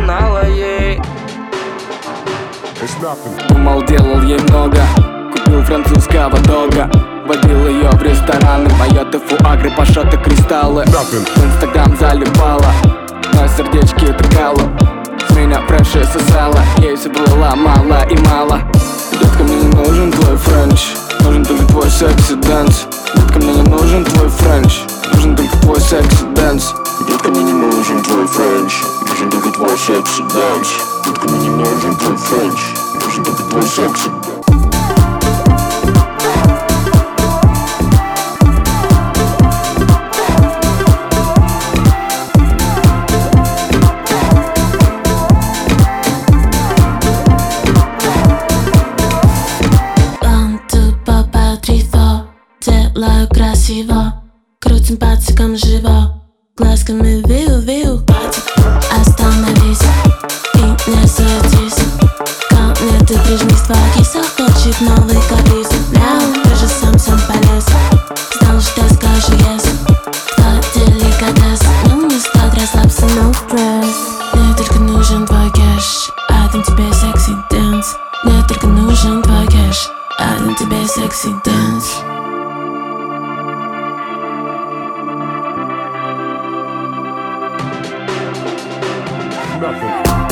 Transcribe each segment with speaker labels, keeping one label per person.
Speaker 1: мало нала ей. Думал, делал ей много. Купил французского дога. Водил ее в рестораны. Моэты, фуагры, пашоты, кристаллы. В инстаграм заливала. Но сердечки трекала С меня фреши сосала. Ей все было мало и мало. Детка, мне не нужен твой french. Нужен только твой sexy dance Детка, мне не нужен твой french. Нужен только твой sexy dance
Speaker 2: Детка, мне не нужен твой French твой sexy dance Детка, мне не нужен твой French Нужен только твой секси
Speaker 3: Делаю красиво Крутим пальчиком живо Глазками виу-виу киса хочет новый каприз. Мяу, ты же сам сам полез. Знал, что скажу yes Твой деликатес. Ну не стоит расслабься, no stress Мне только нужен твой cash Отдам тебе sexy dance. Мне только нужен твой cash Отдам тебе sexy dance.
Speaker 4: Было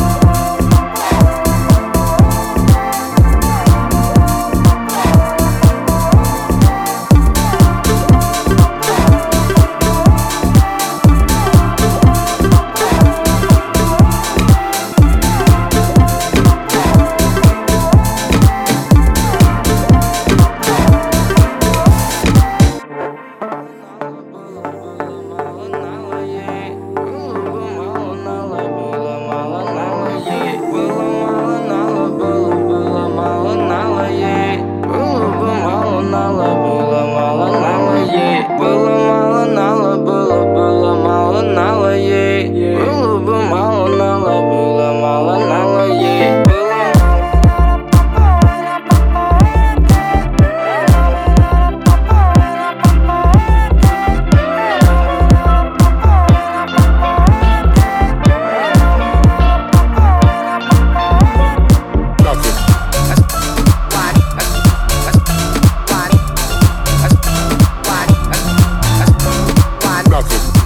Speaker 2: knuckles.